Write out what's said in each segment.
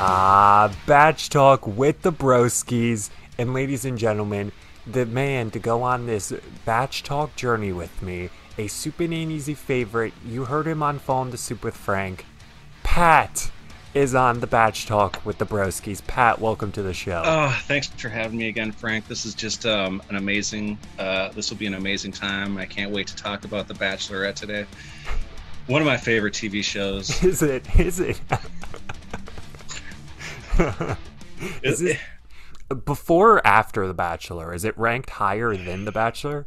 Ah, Bach Talk with the Broskis. And ladies and gentlemen, the man to go on this Bach Talk journey with me, a Soupin' Ain't Easy favorite. You heard him on Phone to Soup with Frank. Pat is on the Bach Talk with the Broskis. Pat, welcome to the show. Oh, thanks for having me again, Frank. This is just um, an amazing. Uh, this will be an amazing time. I can't wait to talk about The Bachelorette today. One of my favorite TV shows. Is it? Is it? is it before or after The Bachelor? Is it ranked higher than The Bachelor?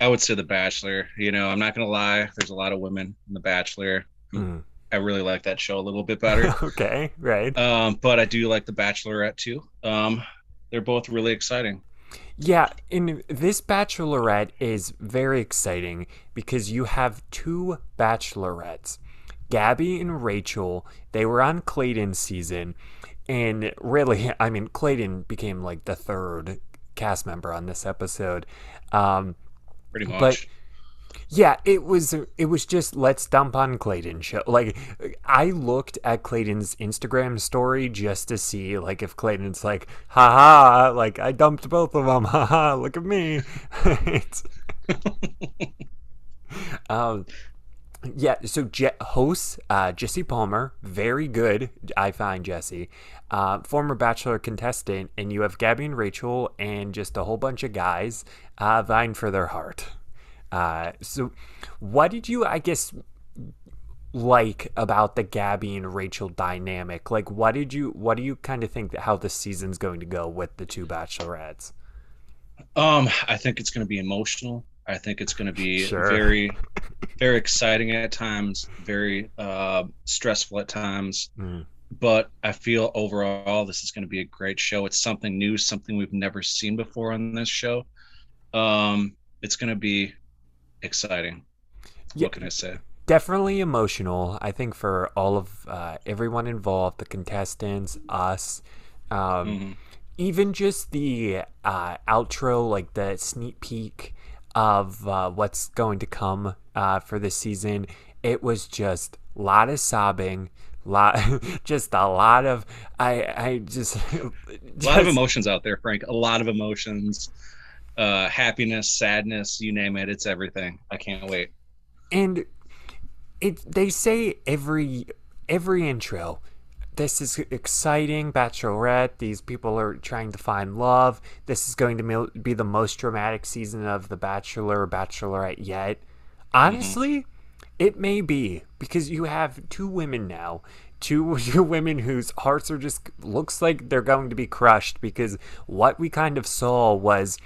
I would say The Bachelor. You know, I'm not gonna lie. There's a lot of women in The Bachelor. Mm. I really like that show a little bit better. okay, right. Um, but I do like The Bachelorette too. Um, they're both really exciting. Yeah, and this bachelorette is very exciting because you have two bachelorettes. Gabby and Rachel, they were on Clayton's season, and really, I mean, Clayton became like the third cast member on this episode. Um, Pretty much. but yeah, it was it was just let's dump on Clayton show. Like I looked at Clayton's Instagram story just to see like if Clayton's like, haha, like I dumped both of them, haha, look at me. Um, yeah, so Je- host uh, Jesse Palmer, very good. I find Jesse, uh, former Bachelor contestant, and you have Gabby and Rachel, and just a whole bunch of guys uh, vying for their heart. Uh, so, what did you, I guess, like about the Gabby and Rachel dynamic? Like, what did you, what do you kind of think how the season's going to go with the two Bachelorettes? Um, I think it's going to be emotional. I think it's going to be Sure. very, very exciting at times, very uh, stressful at times. Mm. But I feel overall this is going to be a great show. It's something new, something we've never seen before on this show. Um, it's going to be exciting. Yeah. What can I say? definitely emotional i think for all of uh, everyone involved the contestants us um, Mhm. even just the uh, outro like the sneak peek of uh, what's going to come uh, for this season it was just a lot of sobbing lot just a lot of i i just A lot of emotions out there, Frank. A lot of emotions. Uh, happiness, sadness, you name it. It's everything. I can't wait. and it they say every every intro this is exciting bachelorette these people are trying to find love this is going to be the most dramatic season of the bachelor or bachelorette yet honestly it may be because you have two women now two, two women whose hearts are just looks like they're going to be crushed because what we kind of saw was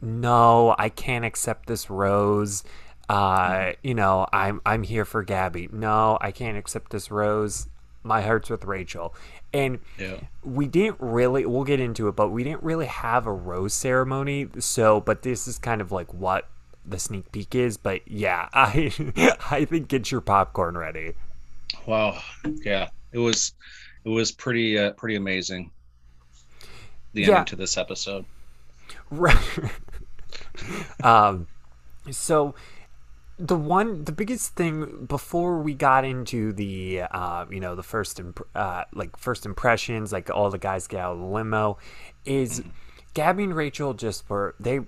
no, I can't accept this rose. Uh, you know, I'm I'm here for Gabby. No, I can't accept this rose. My heart's with Rachel. And Yeah. we didn't really we'll get into it, but we didn't really have a rose ceremony. So, but this is kind of like what the sneak peek is, but yeah, I I think get your popcorn ready. Wow. Yeah. It was it was pretty uh, pretty amazing. The Yeah. ending to this episode. Right. um, so the one, the biggest thing before we got into the, uh, you know, the first, imp- uh, like first impressions, like all the guys get out of the limo, is Gabby and Rachel just were they.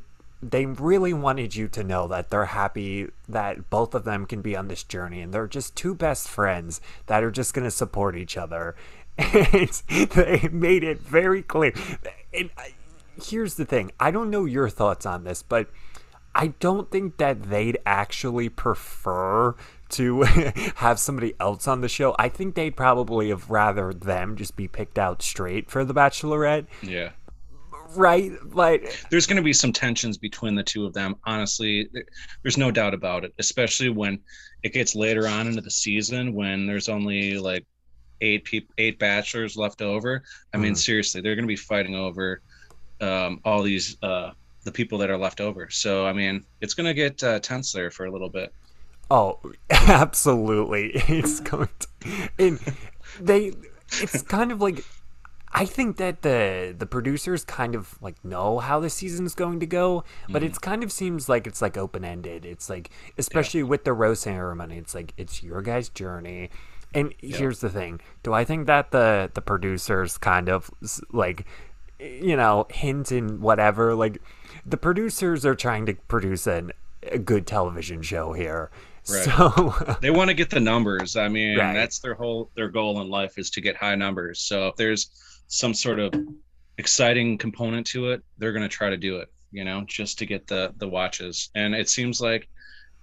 They really wanted you to know that they're happy that both of them can be on this journey, and they're just two best friends that are just going to support each other. And they made it very clear. And I- here's the thing I don't know your thoughts on this, but I don't think that they'd actually prefer to have somebody else on the show. I think they'd probably have rather them just be picked out straight for The Bachelorette, Yeah. right? Like, There's going to be some tensions between the two of them. Honestly, there's no doubt about it. Especially when it gets later on into the season, when there's only like eight people, eight bachelors left over. I mean, Mhm. seriously, they're going to be fighting over um, all these uh, the people that are left over. So, I mean, it's going to get uh, tense there for a little bit. oh, absolutely. It's going to. And they. It's kind of like I think that the the producers kind of like know how the season's going to go, but Mm-hmm. it's kind of seems like it's like open ended. It's like especially with the rose ceremony, it's like it's your guys' journey. And here's the thing: Do I think that the the producers kind of like, you know, hint in whatever? Like, the producers are trying to produce an, a good television show here. Right. So they want to get the numbers. I mean, Right. that's their whole their goal in life is to get high numbers. So if there's some sort of exciting component to it, they're going to try to do it, you know, just to get the the watches. And it seems like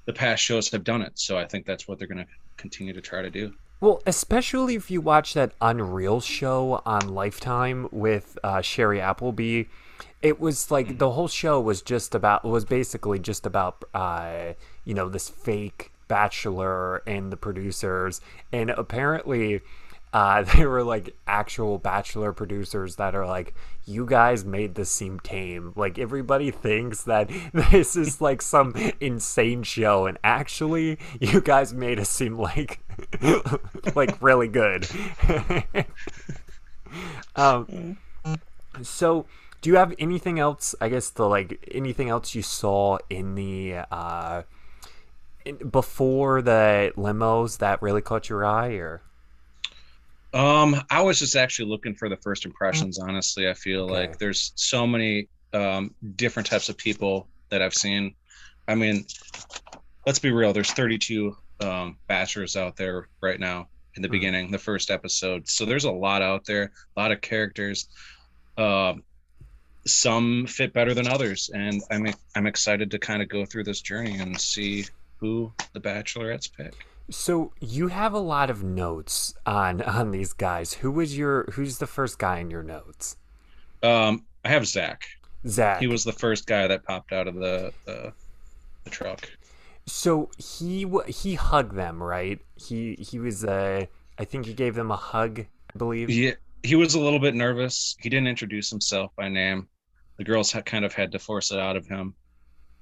the past shows have done it. So I think that's what they're going to continue to try to do. Well, especially if you watch that Unreal show on Lifetime with uh, Shiri Appleby, it was like the whole show was just about was basically just about uh, you know this fake bachelor and the producers, and apparently. Uh, they were like actual bachelor producers that are like, you guys made this seem tame. Like everybody thinks that this is like some insane show, and actually, you guys made us seem like like really good. um, so do you have anything else? I guess the like anything else you saw in the uh, in, before the limos that really caught your eye, or Um, I was just actually looking for the first impressions. Honestly, I feel Okay. like there's so many um, different types of people that I've seen. I mean, let's be real. There's 32 um, bachelors out there right now in the Mhm. beginning, the first episode. So there's a lot out there, a lot of characters. Um, some fit better than others, and I'm I'm excited to kind of go through this journey and see who the bachelorettes pick. so you have a lot of notes on on these guys. Who was your who's the first guy in your notes? Um, I have Zach. Zach. he was the first guy that popped out of the the, the truck. So he he hugged them, right? He he was uh I think he gave them a hug, I believe. He he was a little bit nervous. He didn't introduce himself by name. The girls had kind of had to force it out of him.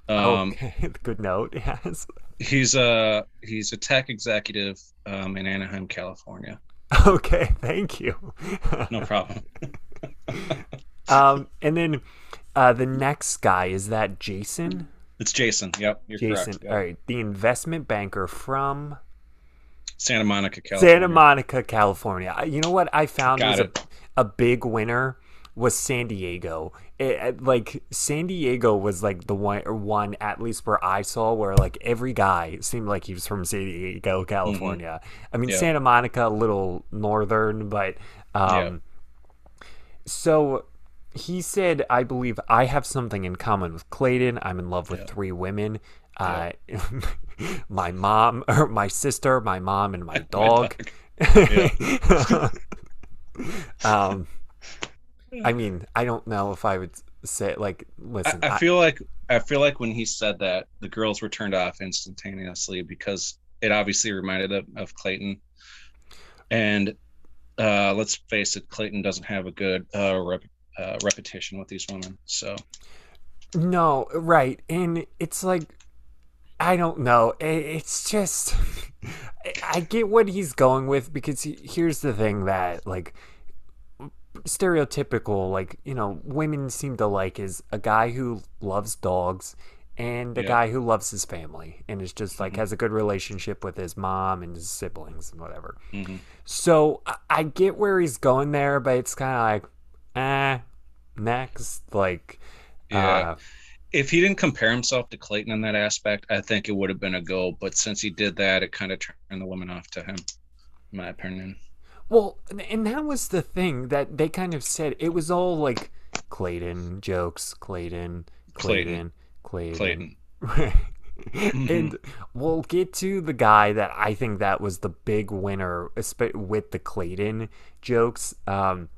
Um, okay, good note. Yes. he's a he's a tech executive um, in Anaheim, California. Okay, thank you. No problem. um, and then uh, the next guy is that Jason. it's Jason. Yep, you're Jason. correct. Yep. All right, the investment banker from Santa Monica, California. Santa Monica, California. You know what I found Got was a, a big winner was San Diego. It, like San Diego was like the one or one at least where I saw where like every guy seemed like he was from San Diego, California. I mean Mm-hmm. Yeah. Santa Monica a little northern, but um so he said, I believe I have something in common with Clayton. I'm in love with Yeah. three women. Uh, my mom, or my sister, my mom, and my dog. um, I mean, I don't know if I would say like, listen. I, I feel like I feel like when he said that, the girls were turned off instantaneously because it obviously reminded them of Clayton. And uh, let's face it, Clayton doesn't have a good uh, rep, uh, repetition with these women. So No, right. And it's like I don't know. It's just I- get what he's going with because here's the thing that like stereotypical like, you know, women seem to like is a guy who loves dogs and a Yeah. guy who loves his family and is just like Mhm. has a good relationship with his mom and his siblings and whatever. mhm. So I- get where he's going there, but it's kind of like, eh, next. Like, Yeah. uh, if he didn't compare himself to Clayton in that aspect, I think it would have been a go. But since he did that, it kind of turned the women off to him, in my opinion. well, and- that was the thing that they kind of said. It was all like Clayton jokes, Clayton, Clayton, Clayton. Clayton. and we'll get to the guy that I think that was the big winner with the Clayton jokes. Um,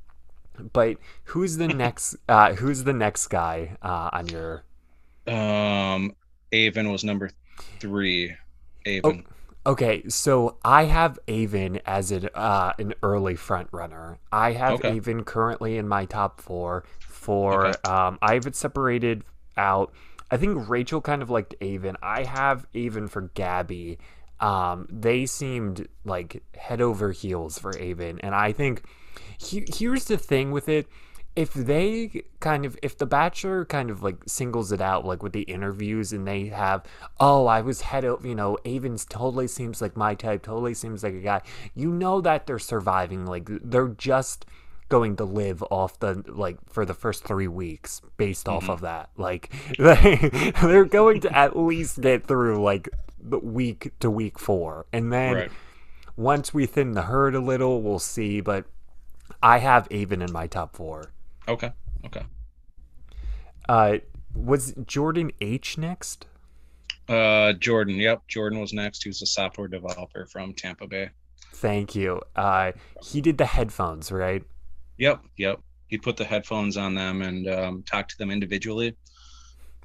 but who's the next? Uh, who's the next guy uh, on your? Um, Avon was number three. Avon. Okay, so I have Avon as an uh, an early front runner. I have Okay. Avon currently in my top four. For Okay. um, I have it separated out. I think Rachel kind of liked Avon. I have Avon for Gabby. Um, they seemed like head over heels for Avon, and I think he, here's the thing with it if they kind of if the bachelor kind of like singles it out like with the interviews and they have oh i was head of you know avon's totally seems like my type totally seems like a guy you know that they're surviving like they're just going to live off the like for the first three weeks based off mm-hmm. of that. Like they, they're going to at least get through like the week to week four. And then Right. once we thin the herd a little we'll see. But i have avon in my top four Okay. Okay. uh was jordan h next Uh, Jordan. Yep. Jordan was next. He was a software developer from Tampa Bay. thank you uh he did the headphones right Yep. Yep. He put the headphones on them and um, talked to them individually.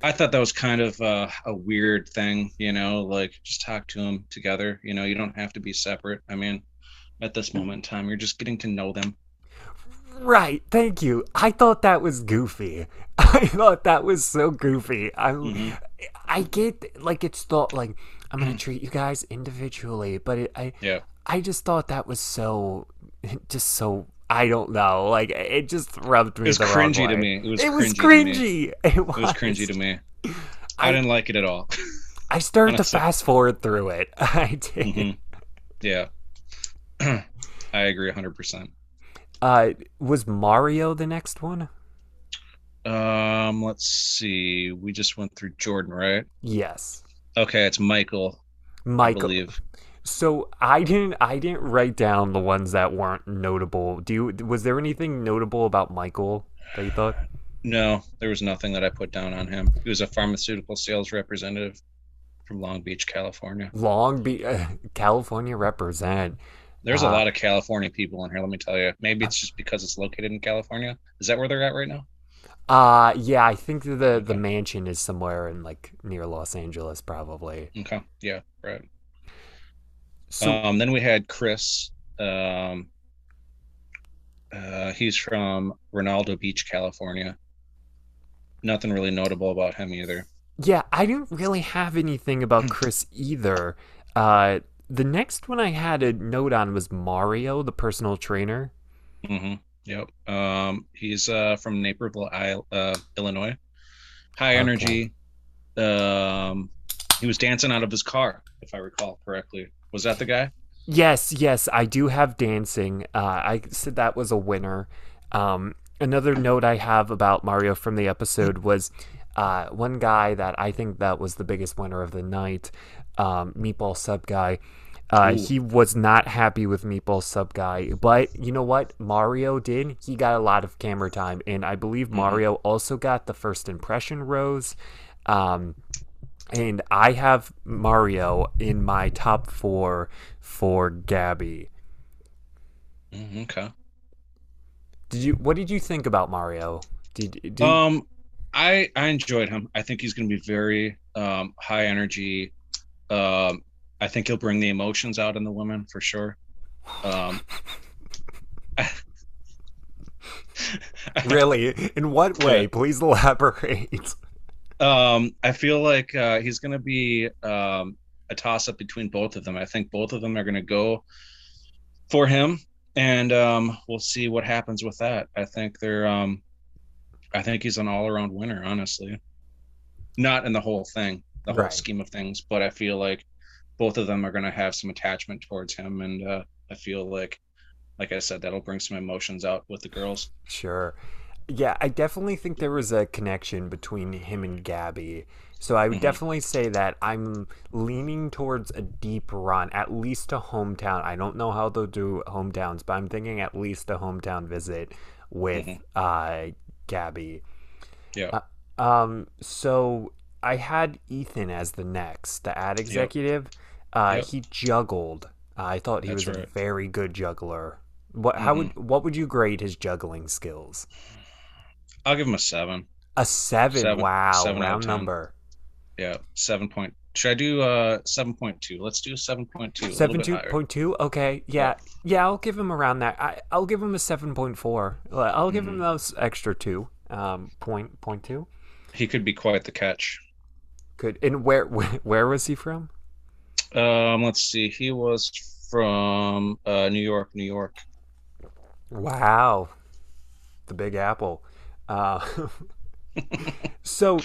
I thought that was kind of uh, a weird thing, you know, like just talk to them together. You know, you don't have to be separate. I mean, at this moment in time, you're just getting to know them. Right, thank you. I thought that was goofy. I thought that was so goofy. I'm, Mhm. I get like it's thought like I'm gonna treat you guys individually, but it, I, Yeah. I just thought that was so, just so. I don't know. Like it just rubbed me. It was the wrong cringy to me. It was It was cringy to cringy. me. It It was cringy to me. I, I- didn't like it at all. I started to fast forward through it. I did. Mhm. Yeah. I agree 100%. Uh, was Mario the next one? Um, let's see. We just went through Jordan, right? Yes, Okay, it's Michael, I Michael. believe. So I didn't I didn't write down the ones that weren't notable. Do you was there anything notable about Michael that you thought? No, there was nothing that I put down on him. He was a pharmaceutical sales representative from Long Beach, California. Long Beach, uh, California represent. There's a Uh, lot of California people in here, let me tell you. Maybe it's just because it's located in California. Is that where they're at right now? Uh yeah, I think the the mansion is somewhere in like near Los Angeles probably. Okay. Yeah, right. So um, then we had Chris. Um, uh, he's from Redondo Beach, California. Nothing really notable about him either. yeah, I didn't really have anything about Chris either. Uh the next one I had a note on was Mario, the personal trainer. hmm Yep. Um, he's uh, from Naperville, uh, Illinois. High Okay. energy. Um, he was dancing out of his car, if I recall correctly. Was that the guy? Yes, yes, I do have dancing. Uh, I said that was a winner. Um, another note I have about Mario from the episode was uh, one guy that I think that was the biggest winner of the night, um, Meatball Sub Guy. Uh, he was not happy with Meatball Sub Guy, but you know what? Mario did. He got a lot of camera time, and I believe Mario also got the first impression rose. Um, and I have Mario in my top four for Gabby. Mhm, okay. Did you? What did you think about Mario? Did, did Um, I I enjoyed him. I think he's going to be very um, high energy. Um, I think he'll bring the emotions out in the women for sure. Um, really? In what way? Please elaborate. Um, I feel like uh, he's going to be um, a toss up between both of them. I think both of them are going to go for him, and um, we'll see what happens with that. I think they're. Um, I think he's an all around winner, honestly. Not in the whole thing, the whole Right. scheme of things, but I feel like both of them are going to have some attachment towards him, and uh, I feel like, like I said, that'll bring some emotions out with the girls. Sure. Yeah, I definitely think there was a connection between him and Gabby. So I would Mhm. definitely say that I'm leaning towards a deep run, at least a hometown. I don't know how they'll do hometowns, but I'm thinking at least a hometown visit with Mhm. uh, Gabby. Yeah. Um, so I had Ethan as the next, the ad executive. Uh, Yep. He juggled. I thought he That's was a very good juggler. What? How would? What would you grade his juggling skills? I'll give him a seven. A seven. Seven- wow, seven round number. Yeah, seven point. Should I do uh seven point two? Let's do seven point two. Seven two point two. Okay, yeah, yeah. I'll give him around that. I, I'll give him a seven point four. I'll give Mm-hmm. him those extra two. Um, point point two. He could be quite the catch. Good. And where where, where was he from? Um, let's see. He was from uh New York, New York. Wow. the Big Apple. Uh, so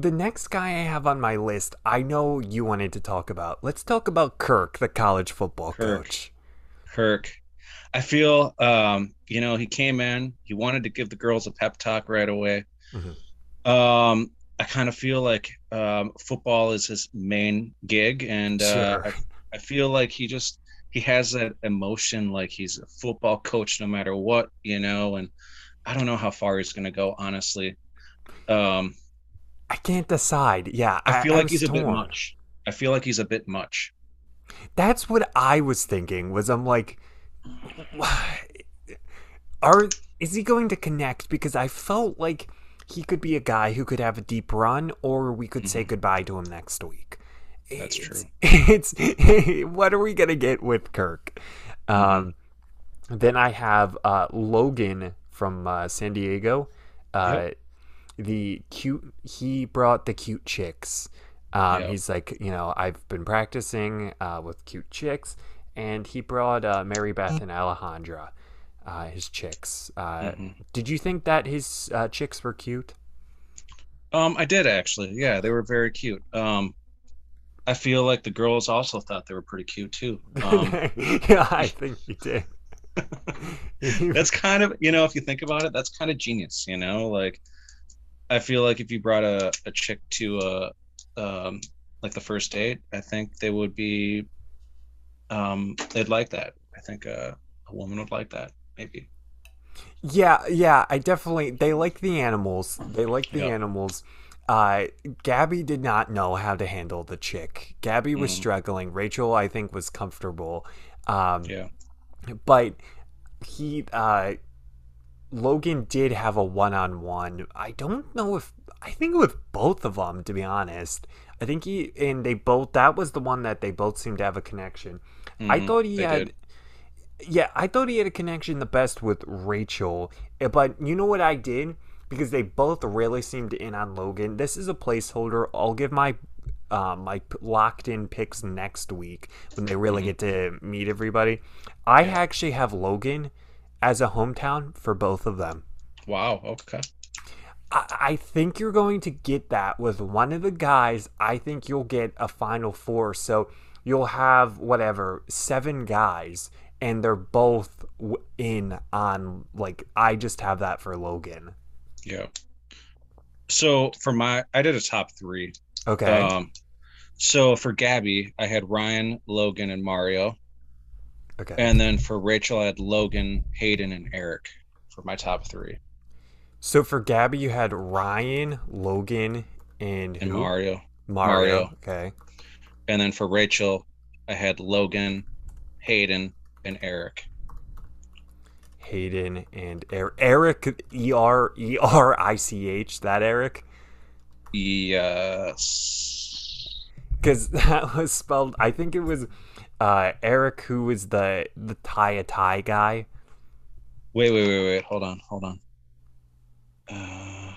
the next guy I have on my list, I know you wanted to talk about. Let's talk about Kirk, the college football Kirk. coach. Kirk. I feel, um, you know, he came in, he wanted to give the girls a pep talk right away. Mhm. Um, I kind of feel like um, football is his main gig, and uh, Sure. I, I feel like he just he has that emotion, like he's a football coach no matter what, you know. And I don't know how far he's going to go, honestly. Um, I can't decide. Yeah, I feel like was he's a bit much. I feel like he's a bit much. That's what I was thinking. Was I'm like, are is he going to connect? Because I felt like he could be a guy who could have a deep run, or we could say goodbye to him next week. Mm-hmm. That's it's, true. It's what are we gonna get with Kirk? Um, Mm-hmm. then I have uh, Logan from uh, San Diego. Uh, The cute. He brought the cute chicks. Um, Yep. He's like, you know, I've been practicing uh, with cute chicks, and he brought uh, Mary Beth and Alejandra, uh, his chicks. Uh, Mhm. Did you think that his uh, chicks were cute? Um, I did actually. Yeah, they were very cute. Um, I feel like the girls also thought they were pretty cute too. Um, yeah, I think he did. that's kind of you know if you think about it that's kind of genius you know like i feel like if you brought a, a chick to a um like the first date i think they would be um they'd like that i think uh, a woman would like that maybe Yeah, yeah, I definitely they like the animals. They like the Yep. animals. Uh Gabby did not know how to handle the chick. Gabby was Mm. struggling. Rachel I think was comfortable. Um yeah but he uh Logan did have a one-on-one. I don't know if I think with both of them to be honest. I think he and they both that was the one that they both seemed to have a connection. I Mhm, thought he had did. yeah, I thought he had a connection the best with Rachel. eh, But you know what I did? Because they both really seemed in on Logan. This is a placeholder. I'll give my um, my locked in picks next week when they really Mhm. get to meet everybody. I Yeah. actually have Logan as a hometown for both of them. wow okay I, I think you're going to get that with one of the guys. I think you'll get a final four. So you'll have whatever seven guys, and they're both in on like I just have that for Logan. yeah so for my i did a top three Okay. um so for gabby i had ryan logan and mario okay. And then for Rachel, I had Logan, Hayden, and Erich for my top three. so for Gabby, you had Ryan, Logan, and, And? Mario. Mario. Mario. Okay. And then for Rachel, I had Logan, Hayden, and Erich. Hayden and er- Erich. E R E R I C H. That Erich. Yes. because that was spelled. I think it was uh, Erich, who was the the tie a tie guy. Wait, wait, wait, wait. Hold on, hold on. Uh,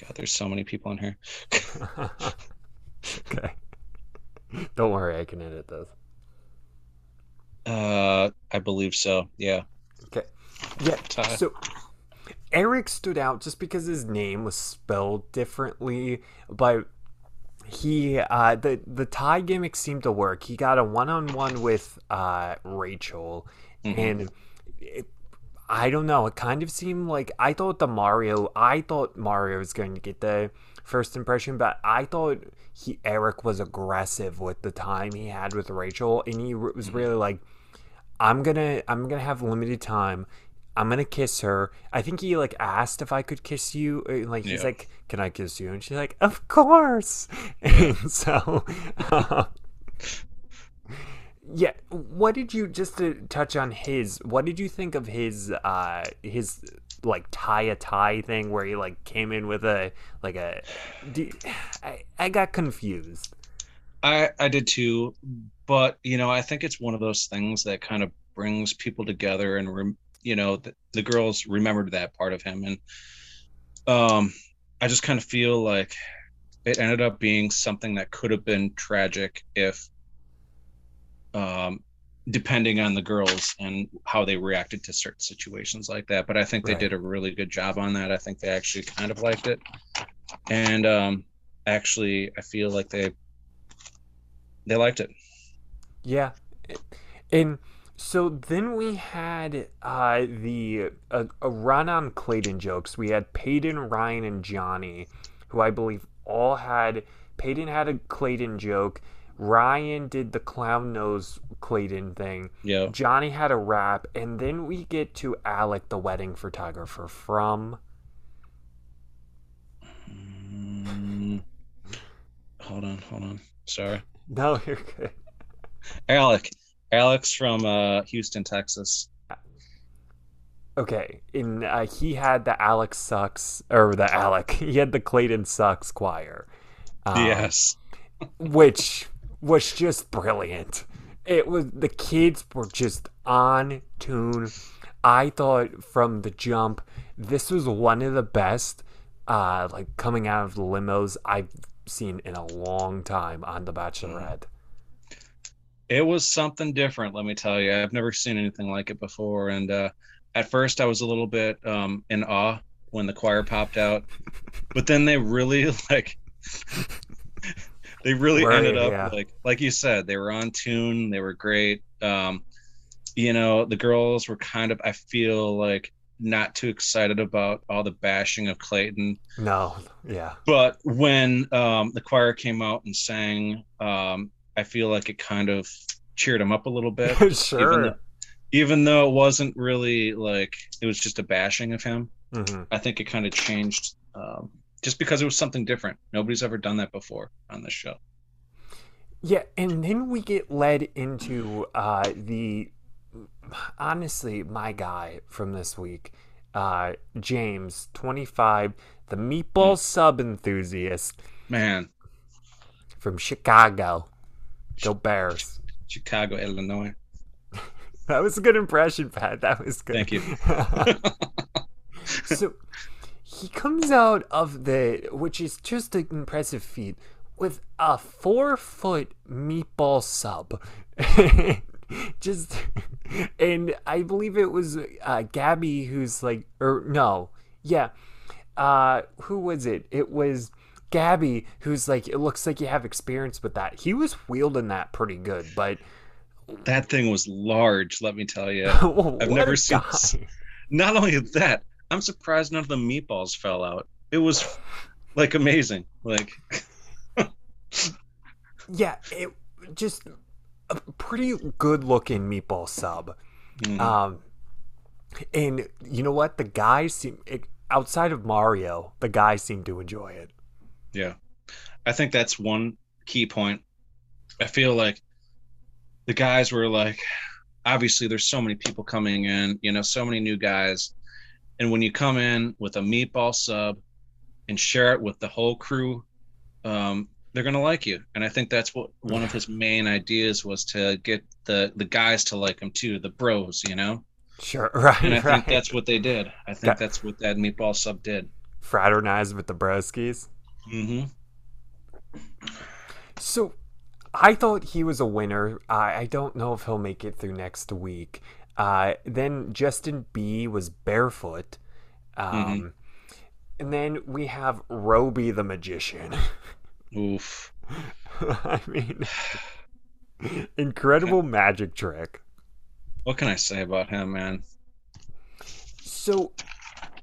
God, there's so many people in here. okay. Don't worry, I can edit this. Uh, I believe so. Yeah. Okay. Yeah. Tie. So Erich stood out just because his name was spelled differently, but he uh the the tie gimmick seemed to work. He got a one on one with uh Rachel Mhm. and it, I don't know. It kind of seemed like I thought the Mario. I thought Mario was going to get the first impression, but I thought he Erich was aggressive with the time he had with Rachel, and he was really like, "I'm gonna, I'm gonna have limited time. I'm gonna kiss her." I think he like asked if I could kiss you. uh, Like he's Yeah. like, "Can I kiss you?" And she's like, "Of course." And so. uh, yeah, what did you just to touch on his? What did you think of his uh his like tie a tie thing where he like came in with a like a I, I got confused. I I did too, but you know, I think it's one of those things that kind of brings people together, and rem, you know, the, the girls remembered that part of him, and um, I just kind of feel like it ended up being something that could have been tragic if um, depending on the girls and how they reacted to certain situations like that. But I think they Right. did a really good job on that. I think they actually kind of liked it, and um, actually, I feel like they they liked it. Yeah. And so then we had uh, the uh, a run on Clayton jokes. We had Peyton, Ryan, and Johnny, who I believe all had. Peyton had a Clayton joke. Ryan did the clown nose Clayton thing. Yeah. Johnny had a rap, and then we get to Alec, the wedding photographer from. Mm, hold on, hold on. Sorry, No, you're good. Alec. Alex from uh, Houston, Texas. Okay, and uh, he had the Alex sucks or the Alec. He had the Clayton sucks choir. Um, yes. which was just brilliant. It was the kids were just on tune. I thought from the jump, this was one of the best, uh, like coming out of the limos I've seen in a long time on The Bachelorette. It was something different, let me tell you. I've never seen anything like it before. And uh, at first, I was a little bit um, in awe when the choir popped out, but then they really like. they really Right, ended up yeah. like like you said they were on tune they were great um you know the girls were kind of i feel like not too excited about all the bashing of clayton No, yeah, but when um, the choir came out and sang, um, I feel like it kind of cheered him up a little bit. even, sure. though, even though it wasn't really like it was just a bashing of him, hmm I think it kind of changed um, just because it was something different. Nobody's ever done that before on this show. Yeah, and then we get led into uh, the honestly my guy from this week, uh, James, twenty five, the meatball sub enthusiast Man, from Chicago. Go Bears! Chicago, Illinois. That was a good impression, Pat. That was good. Thank you. so he comes out of the, which is just an impressive feat, with a four foot meatball sub. just, and I believe it was uh, Gabby who's like, or no, yeah, uh, who was it? It was. Gabby, who's like, it looks like you have experience with that. He was wielding that pretty good, but That thing was large, let me tell you. I've never seen Not only that, I'm surprised none of the meatballs fell out. It was like amazing. Like Yeah, it just a pretty good looking meatball sub. mm, Um, and you know what? The guys seem it, outside of Mario, the guys seem to enjoy it. Yeah. I think that's one key point. I feel like the guys were like obviously there's so many people coming in, you know, so many new guys. And when you come in with a meatball sub and share it with the whole crew, um, they're gonna like you. And I think that's what one of his main ideas was to get the the guys to like him too, the bros, you know. Sure, right, And I right. think that's what they did. I think Yeah. that's what that meatball sub did. Fraternize with the broskies. Hmm So, I thought he was a winner. I, I don't know if he'll make it through next week. Uh, then Justin B was barefoot. Um, And then we have Roby the magician. Oof. I mean, incredible magic trick. What can I say about him, man? So,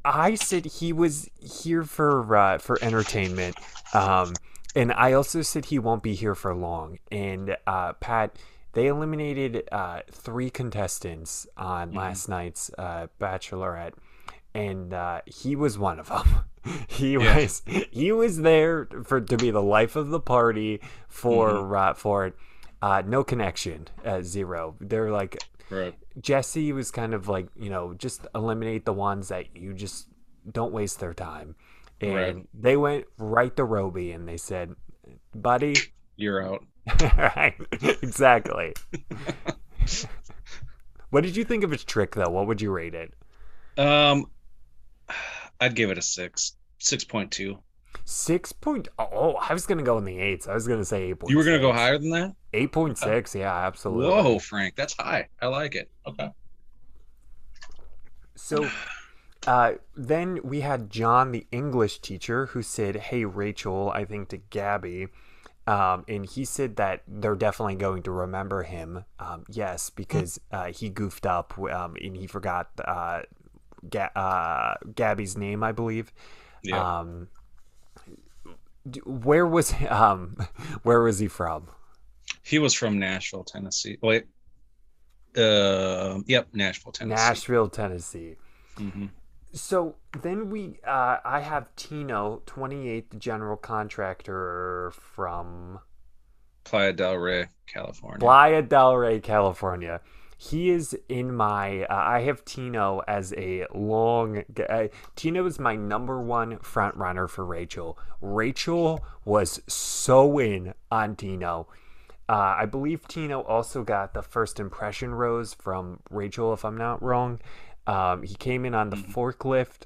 I said he was here for uh, for entertainment, um, and I also said he won't be here for long. And uh, Pat, they eliminated uh, three contestants on Mhm. last night's uh, Bachelorette, and uh, he was one of them. he Yeah. was he was there for to be the life of the party for uh, for it. Uh, no connection, uh, zero. They're like Right. Jesse was kind of like, you know, just eliminate the ones that you just don't waste their time. And Right. they went right to Roby and they said, buddy, You're out. right, exactly. what did you think of his trick, though? What would you rate it? Um, I'd give it a six, six point two. Six point oh, I was gonna go in the eights. I was gonna say eight point. You were gonna go higher than that? Eight point six, yeah, absolutely. Whoa, Frank, that's high. I like it. Okay. So uh, then we had John, the English teacher, who said, Hey, Rachel, I think to Gabby. Um, and he said that they're definitely going to remember him. Um, yes, because uh, he goofed up um, and he forgot uh, Ga- uh, Gabby's name, I believe. Yeah. Um, where was um, where was he from? he was from Nashville, Tennessee. Wait. Uh, yep, Nashville, Tennessee. Nashville, Tennessee. hmm So then we, uh, I have Tino, 28th general contractor from Playa del Rey, California. Playa del Rey, California. He is in my. Uh, I have Tino as a long. Uh, Tino is my number one front runner for Rachel. Rachel was so in on Tino. Uh, I believe Tino also got the first impression rose from Rachel, if I'm not wrong. Um, he came in on the forklift,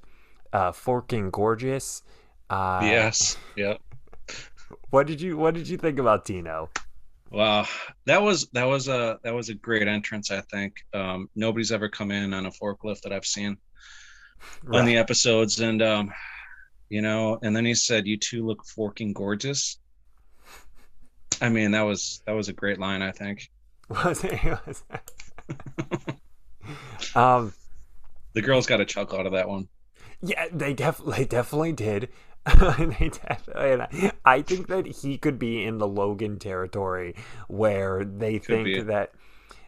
uh, forking gorgeous. Uh, yes. Yep. What did you What did you think about Tino? Wow, that was that was a that was a great entrance. I think um, nobody's ever come in on a forklift that I've seen on the episodes, and um, you know, and then he said, "You two look forking gorgeous." I mean, that was that was a great line. I think Was it? Was um, the girls got a chuckle out of that one. yeah, they definitely definitely did. they definitely, and I, I think that he could be in the Logan territory where they Could think be. that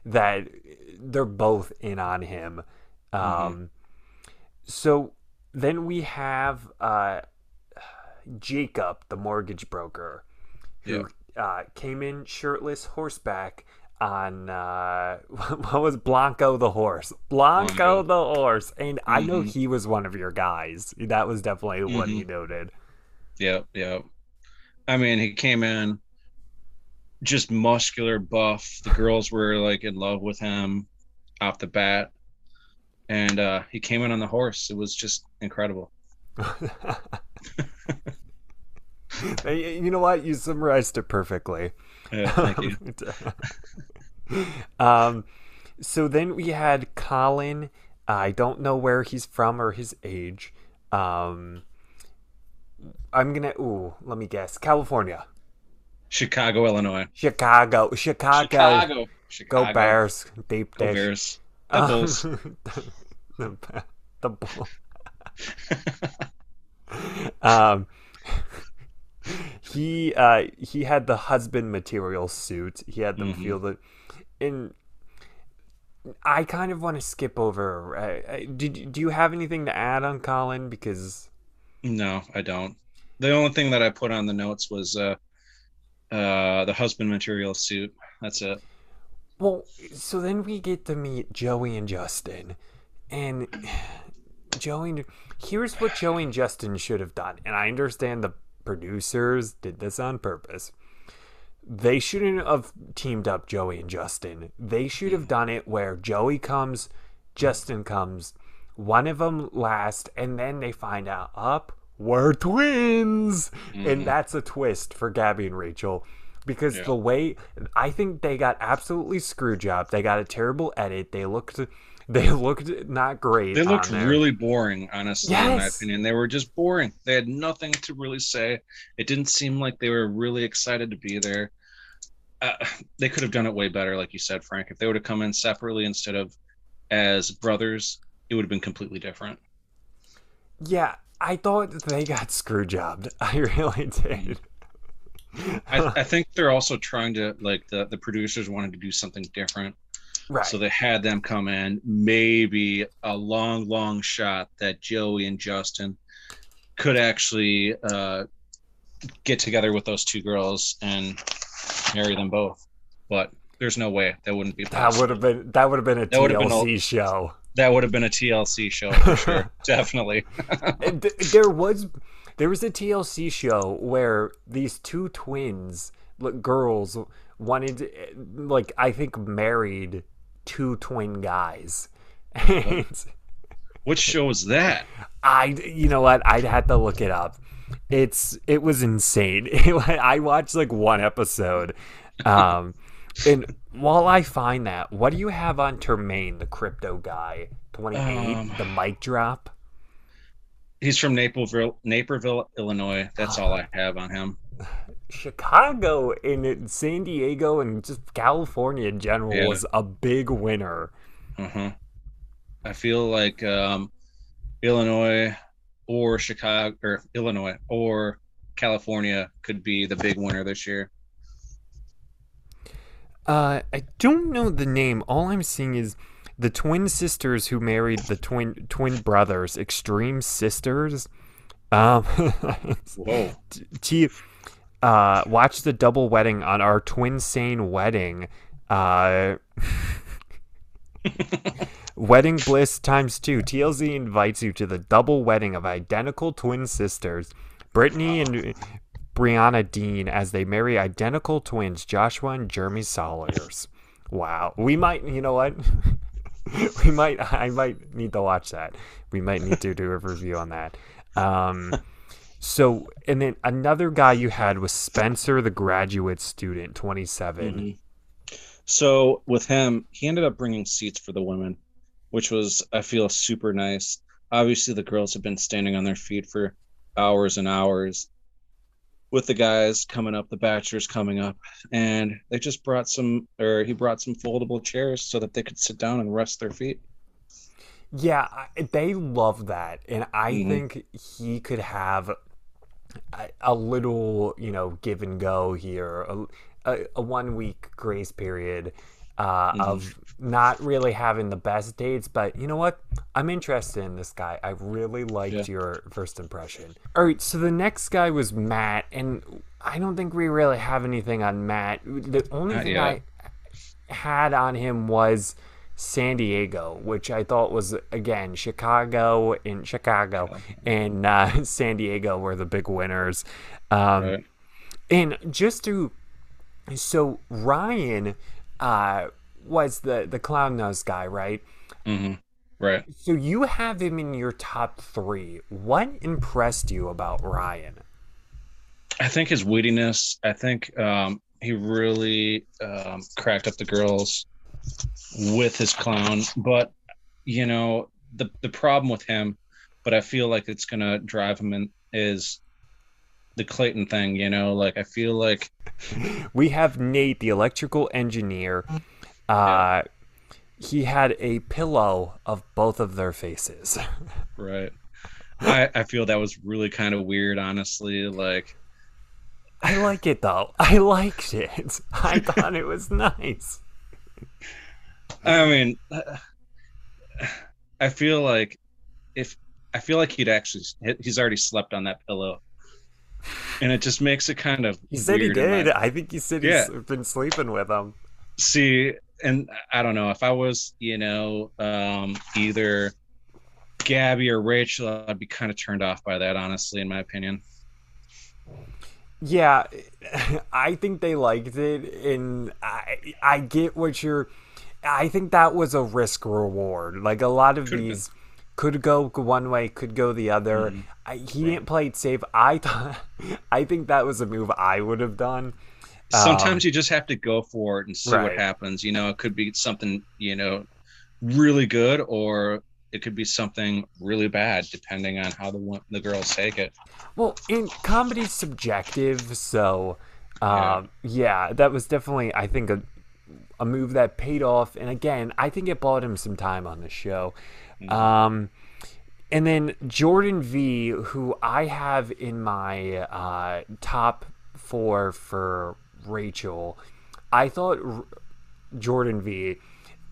that they're both in on him. Um, Mm-hmm. So then we have uh, Jacob, the mortgage broker, who uh, came in shirtless, horseback on uh, what was Blanco the horse? Blanco, Blanco. the horse, and I know Mhm. he was one of your guys. That was definitely what he noted. Yep, yep. I mean, he came in just muscular, buff. The girls were like in love with him off the bat, and uh, he came in on the horse. It was just incredible. You know what? You summarized it perfectly. Yeah, thank you. um, so then we had Colin. I don't know where he's from or his age. Um, I'm gonna. Ooh, let me guess. California, Chicago, Illinois. Chicago, Chicago. Chicago. Go Bears, deep Go dish. Bears. The Bulls. the, the bull. um, he uh, he had the husband material suit. He had them Mhm. feel the, and I kind of want to skip over. Uh, uh, did do you have anything to add on Colin? Because No, I don't. The only thing that I put on the notes was uh, uh, the husband material suit. That's it. Well, so then we get to meet Joey and Justin. And Joey, and- here's what Joey and Justin should have done. And I understand the producers did this on purpose. They shouldn't have teamed up Joey and Justin. They should have done it where Joey comes, Justin comes, one of them last, and then they find out, up, we're twins. And Mhm. that's a twist for Gabby and Rachel because Yeah. the way I think they got absolutely screw job. They got a terrible edit. They looked they looked not great. They looked really boring, honestly, in my opinion. They were just boring. They had nothing to really say. It didn't seem like they were really excited to be there. Uh, they could have done it way better, like you said, Frank. If they would have come in separately instead of as brothers, it would have been completely different. Yeah, I thought they got screw jobbed. I really did. I, I think they're also trying to like the the producers wanted to do something different, right. so they had them come in. Maybe a long, long shot that Joey and Justin could actually uh, get together with those two girls and marry them both. But there's no way that wouldn't be that would have been that would have been a That have been TLC a- show. that would have been a TLC show for sure. Definitely. There was there was a TLC show where these two twins, like, girls, wanted like I think married two twin guys. And Which show is that? I, you know what? I'd have to look it up. It's it was insane. I watched like one episode. Um, and while I find that, what do you have on Termaine, the crypto guy? 28, Um, the mic drop? He's from Naperville, Naperville, Illinois. That's all I have on him. Chicago and San Diego and just California in general Yeah. was a big winner. Uh-huh. I feel like um, Illinois or Chicago or Illinois or California could be the big winner this year. Uh, I don't know the name. All I'm seeing is the twin sisters who married the twin twin brothers, Extreme Sisters. Um, Whoa. T- uh, watch the double wedding on our twin sane wedding. Uh, wedding bliss times two. TLC invites you to the double wedding of identical twin sisters, Brittany and Brianna Deane, as they marry identical twins, Joshua and Jeremy Salyers. Wow, we might. You know what? we might. I might need to watch that. We might need to do a review on that. Um, so, and then another guy you had was Spencer, the graduate student, 27. Mhm. So with him, he ended up bringing seats for the women, which was I feel super nice. Obviously, the girls have been standing on their feet for hours and hours. With the guys coming up, the bachelors coming up, and they just brought some, or he brought some foldable chairs so that they could sit down and rest their feet. Yeah, they love that, and I Mhm. think he could have a, a little, you know, give and go here, a, a, a one week grace period uh, Mhm. of not really having the best dates. But you know what? I'm interested in this guy. I really liked Yeah. your first impression. All right, so the next guy was Matt, and I don't think we really have anything on Matt. The only Not thing yet. I had on him was San Diego, which I thought was again Chicago in Chicago and uh, San Diego were the big winners. Um, Right. And just to so Ryan uh, was the the clown nose guy, right? Mm-hmm. Right. So you have him in your top three. What impressed you about Ryan? I think his wittiness. I think um, he really um, cracked up the girls with his clown. But you know, the the problem with him, but I feel like it's gonna drive him in is the Clayton thing. You know, like I feel like We have Nate, the electrical engineer. Uh, He had a pillow of both of their faces. right. I I feel that was really kind of weird, honestly. Like I like it though. I liked it. I thought it was nice. I mean, I feel like if I feel like he'd actually he's already slept on that pillow, and it just makes it kind of. He said he in my- did. I think he said Yeah. he's been sleeping with him. See, and I don't know if I was, you know, um, either Gabby or Rachel, I'd be kind of turned off by that, honestly, in my opinion. Yeah, I think they liked it, and I I get what you're. I think that was a risk reward. Like a lot of Could've been. Could go one way, could go the other. Mhm. I, he didn't play it safe. I thought. I think that was a move I would have done. Sometimes you just have to go for it and see Right. what happens. You know, it could be something, you know, really good, or it could be something really bad, depending on how the the girls take it. Well, in comedy's subjective, so um, yeah. that was definitely I think a a move that paid off, and again, I think it bought him some time on the show. Um, and then Jordan V, who I have in my uh, top four for Rachel, I thought R- Jordan V.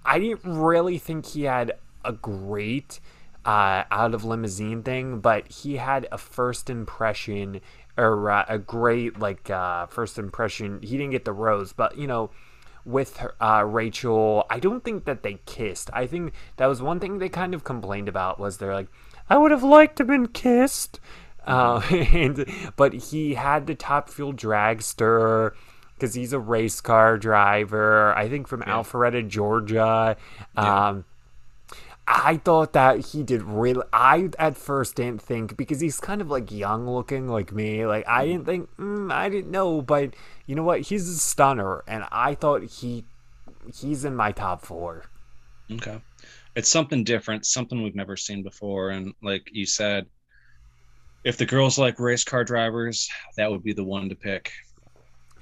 I didn't really think he had a great uh, out of limousine thing, but he had a first impression or uh, a great like uh, first impression. He didn't get the rose, but you know, with her, uh, Rachel, I don't think that they kissed. I think that was one thing they kind of complained about was they're like, I would have liked to have been kissed. Uh, and but he had the top fuel dragster because he's a race car driver. I think from Alpharetta, Georgia. Um, I thought that he did really. I at first didn't think because he's kind of like young looking like me. Like I didn't think. Mm, I didn't know, but you know what? He's a stunner, and I thought he he's in my top four. Okay, it's something different, something we've never seen before, and like you said, if the girls like race car drivers, that would be the one to pick.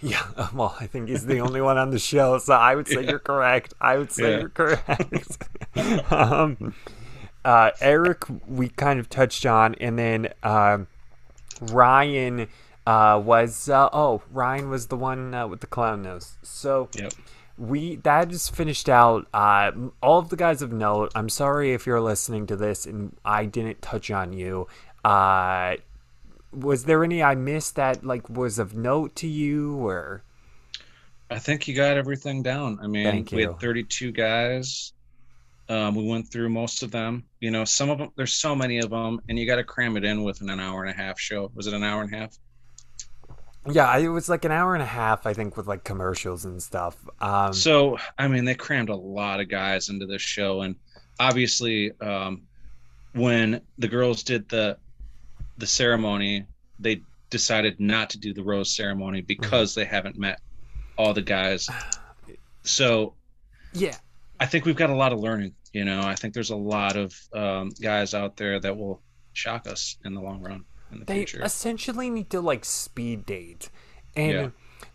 Yeah, well, I think he's the only one on the show, so I would say yeah. you're correct. I would say yeah. you're correct. um, uh, Erich, we kind of touched on, and then um, Ryan uh, was uh, oh Ryan was the one uh, with the clown nose. So yep. we that is finished out. Uh, all of the guys of note. I'm sorry if you're listening to this and I didn't touch on you. Uh, was there any I missed that like was of note to you or? I think you got everything down. I mean, we had 32 guys. Um, we went through most of them. You know, some of them. There's so many of them, and you got to cram it in within an hour and a half show. Was it an hour and a half? Yeah, it was like an hour and a half, I think, with like commercials and stuff. Um, so, I mean, they crammed a lot of guys into this show, and obviously, um, when the girls did the the ceremony, they decided not to do the rose ceremony because mm-hmm. they haven't met all the guys. So, yeah, I think we've got a lot of learning. You know, I think there's a lot of um, guys out there that will shock us in the long run. In the they future. essentially need to like speed date, and yeah.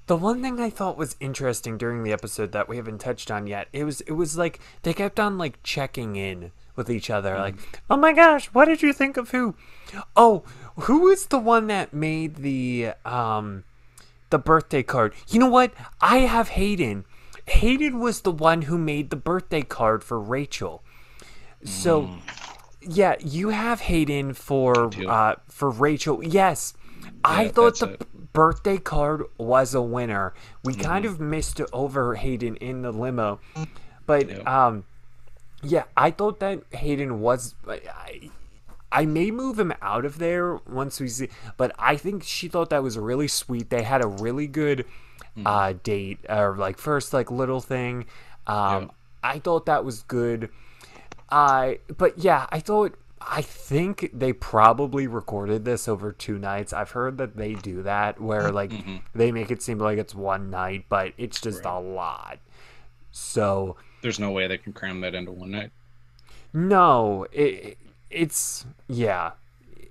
the one thing I thought was interesting during the episode that we haven't touched on yet, it was it was like they kept on like checking in with each other, mm. like, oh my gosh, what did you think of who? Oh, who was the one that made the um the birthday card? You know what? I have Hayden. Hayden was the one who made the birthday card for Rachel. So mm. yeah, you have Hayden for uh for Rachel. Yes. Yeah, I thought the it. birthday card was a winner. We mm. kind of missed over Hayden in the limo. But yeah. um yeah, I thought that Hayden was I, I may move him out of there once we see, but I think she thought that was really sweet. They had a really good mm-hmm. uh, date, or like first like little thing. Um, yeah. I thought that was good. I uh, but yeah, I thought I think they probably recorded this over two nights. I've heard that they do that where like mm-hmm. they make it seem like it's one night, but it's just right. a lot. So there's no way they can cram that into one night. No, it, it's yeah,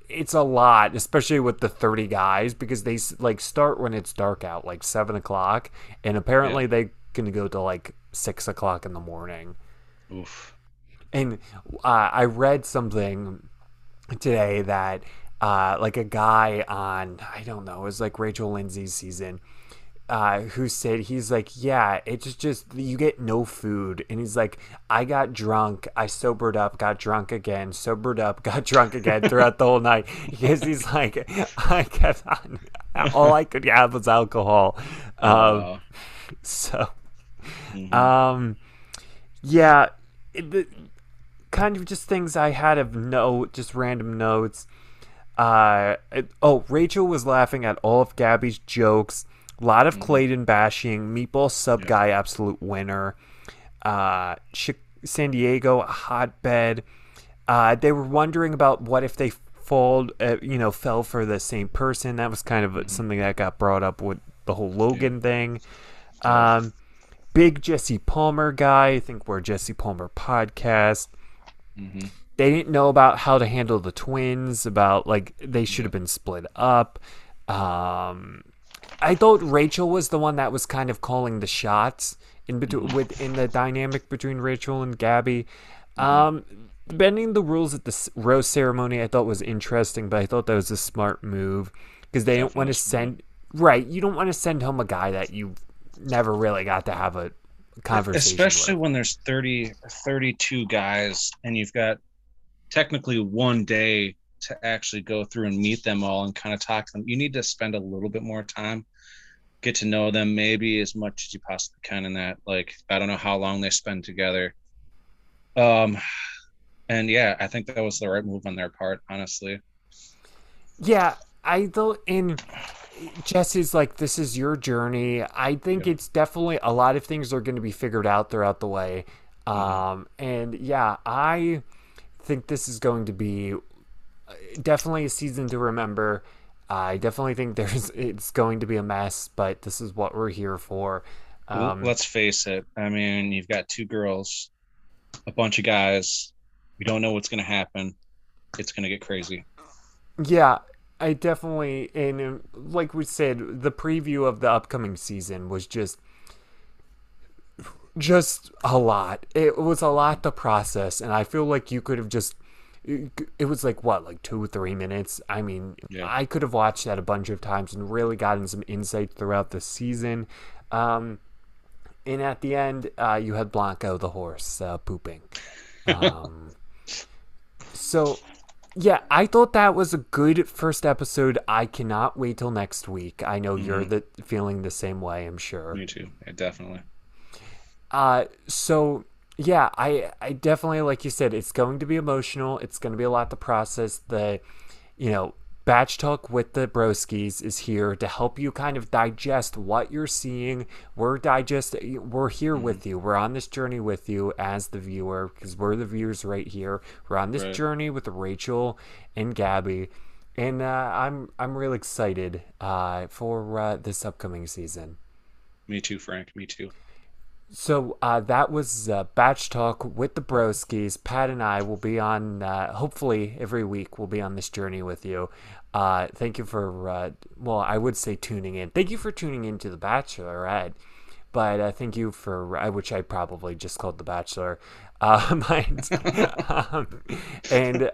it's a lot, especially with the thirty guys because they like start when it's dark out, like seven o'clock, and apparently yeah. they can go to like six o'clock in the morning. Oof. And uh, I read something today that uh, like a guy on I don't know, it was like Rachel Lindsay's season uh, who said he's like, yeah, it's just you get no food, and he's like, I got drunk, I sobered up, got drunk again, sobered up, got drunk again throughout the whole night. Because he's like, I kept on, all I could have was alcohol, um, so, mm-hmm. um, yeah, it, the, kind of just things I had of note, just random notes. Uh, it, oh, Rachel was laughing at all of Gabby's jokes a lot of mm-hmm. Clayton bashing. Meatball sub guy, absolute winner. Uh, San Diego, a hotbed. Uh, they were wondering about what if they fall, uh, you know, fell for the same person. That was kind of mm-hmm. something that got brought up with the whole Logan yeah. thing. Um, big Jesse Palmer guy. I think we're Jesse Palmer podcast. Mm-hmm. They didn't know about how to handle the twins. About like they should have been split up. Um, I thought Rachel was the one that was kind of calling the shots in between within the dynamic between Rachel and Gabby. Um, bending the rules at the rose ceremony, I thought was interesting, but I thought that was a smart move because they don't want to send right. You don't want to send home a guy that you never really got to have a conversation. Especially with. when there's 30, 32 guys and you've got technically one day to actually go through and meet them all and kind of talk to them. You need to spend a little bit more time, get to know them maybe as much as you possibly can in that. Like I don't know how long they spend together. Um and yeah, I think that was the right move on their part, honestly. Yeah, I thought in Jesse's like, this is your journey. I think yeah. it's definitely a lot of things are going to be figured out throughout the way. Um, and yeah, I think this is going to be uh, definitely a season to remember. I definitely think there's it's going to be a mess, but this is what we're here for. Um, Let's face it. I mean, you've got two girls, a bunch of guys. We don't know what's going to happen. It's going to get crazy. Yeah, I definitely and like we said, the preview of the upcoming season was just just a lot. It was a lot to process, and I feel like you could have just. It was like what, like two or three minutes. I mean, yeah. I could have watched that a bunch of times and really gotten some insight throughout the season. Um, and at the end, uh, you had Blanco the horse uh, pooping. Um, so, yeah, I thought that was a good first episode. I cannot wait till next week. I know mm-hmm. you're the, feeling the same way. I'm sure. Me too. Yeah, definitely. Uh, so yeah, I I definitely like you said, it's going to be emotional. It's going to be a lot to process. The, you know, Bach Talk with the Broskis is here to help you kind of digest what you're seeing. We're digest we're here mm-hmm. with you. We're on this journey with you as the viewer because we're the viewers right here. We're on this right. journey with Rachel and Gabby. And uh, I'm I'm really excited uh, for uh, this upcoming season. Me too, Frank. Me too. So uh, that was uh, Bach Talk with the Broskis. Pat and I will be on, uh, hopefully, every week we'll be on this journey with you. Uh, thank you for, uh, well, I would say tuning in. Thank you for tuning in to The Bachelorette, but uh, thank you for, which I probably just called The Bachelor. um, and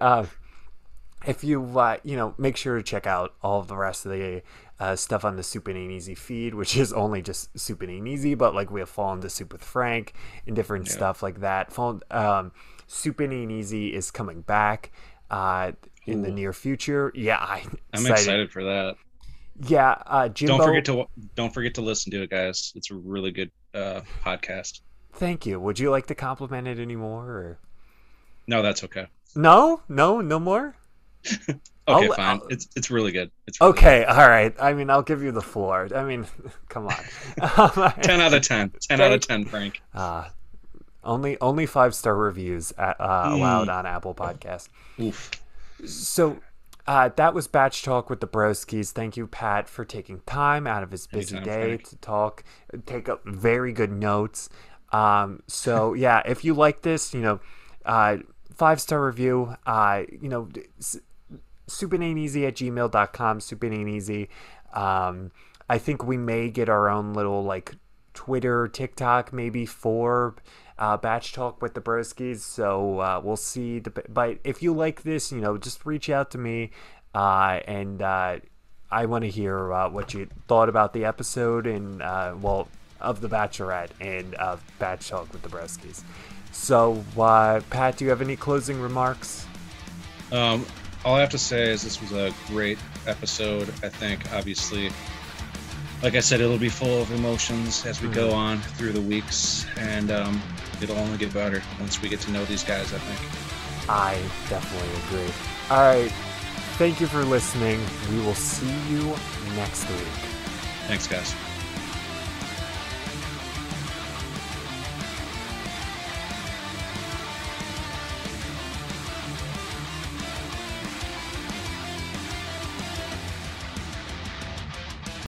if you, you know, make sure to check out all the rest of the uh, stuff on the Soupin' Ain't Easy feed, which is only just Soupin' Ain't Easy, but like we have Fallen to Soup with Frank and different yeah. stuff like that. Fallen, um, Soupin' Ain't Easy is coming back uh, in Ooh. the near future. Yeah, I, am excited. for that. Yeah, uh, Jimbo, don't forget to don't forget to listen to it, guys. It's a really good uh, podcast. Thank you. Would you like to compliment it anymore? Or? No, that's okay. No, no, no more. Okay, I'll, fine. I'll, it's it's really good. It's really okay. Good. All right. I mean, I'll give you the floor. I mean, come on. ten out of ten. Ten out of ten, Frank. Uh, only only five star reviews at, uh, mm. allowed on Apple Podcast. Oof. So uh, that was Bach Talk with the Broskis. Thank you, Pat, for taking time out of his busy Anytime, day Frank. to talk, take up very good notes. Um, so yeah, if you like this, you know, uh, five star review. Uh, you know soupinaineasy at gmail.com, soupinaineasy. Um, I think we may get our own little like Twitter, TikTok, maybe for uh, Bach Talk with the Broskis. So uh, we'll see. But if you like this, you know, just reach out to me, uh, and uh, I want to hear uh, what you thought about the episode and uh, well of the Bachelorette and of Bach Talk with the Broskis. So, Pat, do you have any closing remarks? Um, all I have to say is this was a great episode. I think, obviously, like I said, it'll be full of emotions as we mm-hmm. go on through the weeks, and um, it'll only get better once we get to know these guys. I think. I definitely agree. All right, thank you for listening. We will see you next week. Thanks, guys.